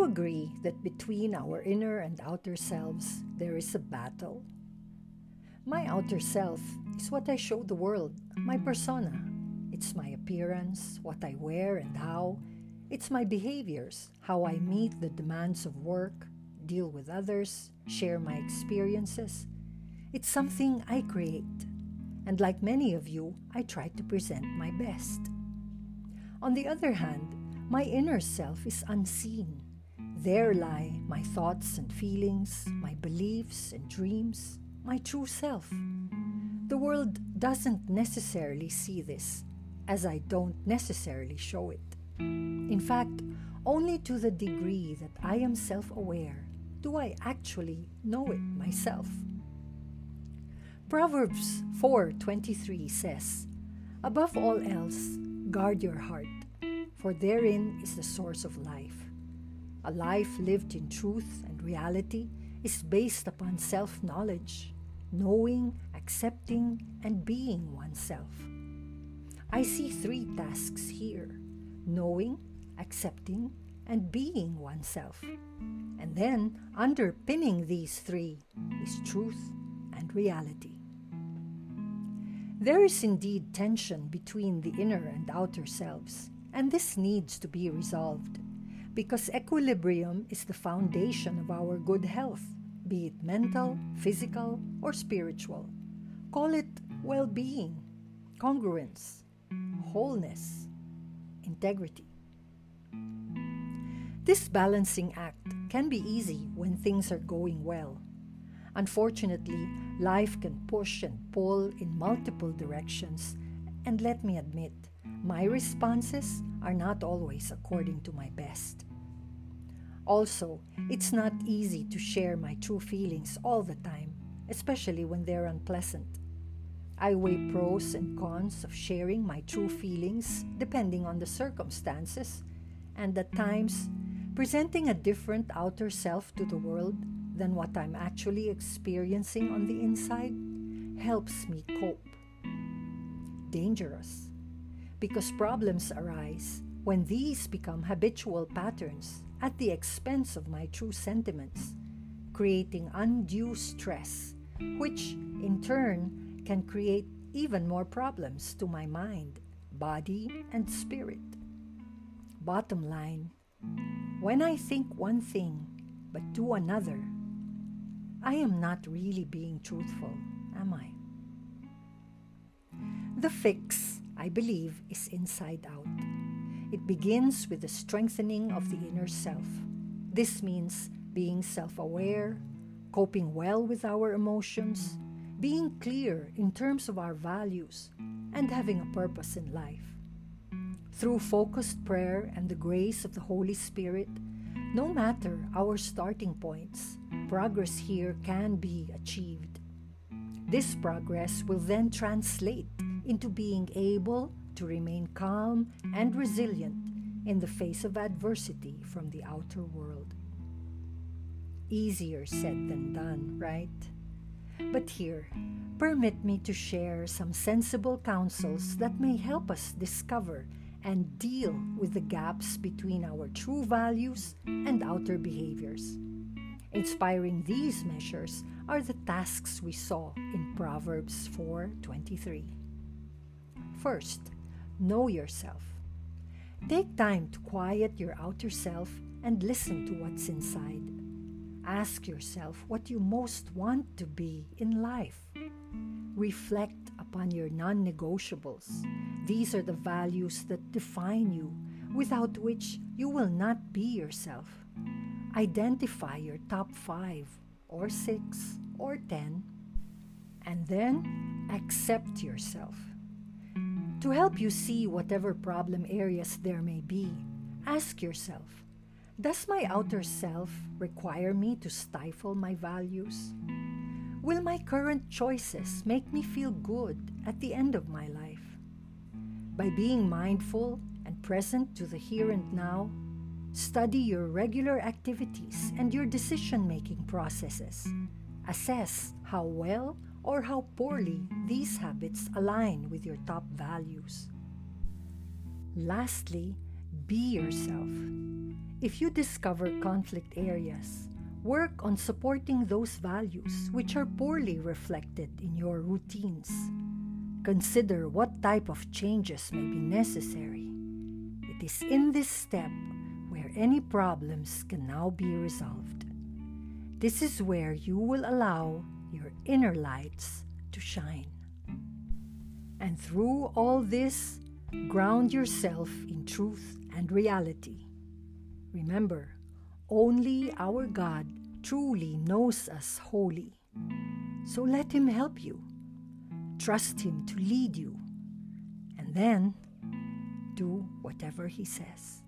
you agree that between our inner and outer selves there is a battle? My outer self is what I show the world, my persona. It's my appearance, what I wear and how. It's my behaviors, how I meet the demands of work, deal with others, share my experiences. It's something I create. And like many of you, I try to present my best. On the other hand, my inner self is unseen. There lie my thoughts and feelings, my beliefs and dreams, my true self. The world doesn't necessarily see this, as I don't necessarily show it. In fact, only to the degree that I am self aware do I actually know it myself. Proverbs 4:23 says, "Above all else, guard your heart, for therein is the source of life." A life lived in truth and reality is based upon self knowledge, knowing, accepting, and being oneself. I see three tasks here knowing, accepting, and being oneself. And then, underpinning these three is truth and reality. There is indeed tension between the inner and outer selves, and this needs to be resolved because equilibrium is the foundation of our good health, be it mental, physical, or spiritual. Call it well being, congruence, wholeness, integrity. This balancing act can be easy when things are going well. Unfortunately, life can push and pull in multiple directions, and let me admit, my responses are not always according to my best. Also, it's not easy to share my true feelings all the time, especially when they're unpleasant. I weigh pros and cons of sharing my true feelings depending on the circumstances, and at times, presenting a different outer self to the world than what I'm actually experiencing on the inside helps me cope. Dangerous because problems arise when these become habitual patterns at the expense of my true sentiments, creating undue stress, which in turn can create even more problems to my mind, body, and spirit. Bottom line when I think one thing but do another, I am not really being truthful, am I? The fix I believe, is inside out. It begins with the strengthening of the inner self. This means being self aware, coping well with our emotions, being clear in terms of our values, and having a purpose in life. Through focused prayer and the grace of the Holy Spirit, no matter our starting points, progress here can be achieved. This progress will then translate into being able to remain calm and resilient in the face of adversity from the outer world. Easier said than done, right? But here, permit me to share some sensible counsels that may help us discover and deal with the gaps between our true values and outer behaviors. Inspiring these measures are the tasks we saw in Proverbs 4:23. First, know yourself. Take time to quiet your outer self and listen to what's inside. Ask yourself what you most want to be in life. Reflect upon your non negotiables. These are the values that define you, without which you will not be yourself. Identify your top five, or six, or ten, and then accept yourself. To help you see whatever problem areas there may be, ask yourself Does my outer self require me to stifle my values? Will my current choices make me feel good at the end of my life? By being mindful and present to the here and now, study your regular activities and your decision making processes. Assess how well or how poorly these habits align with your top values. Lastly, Be yourself. If you discover conflict areas, work on supporting those values which are poorly reflected in your routines. Consider what type of changes may be necessary. It is in this step where any problems can now be resolved. This is where you will allow your inner lights to shine. And through all this, ground yourself in truth and reality. Remember, only our God truly knows us wholly. So let Him help you. Trust Him to lead you. And then do whatever He says.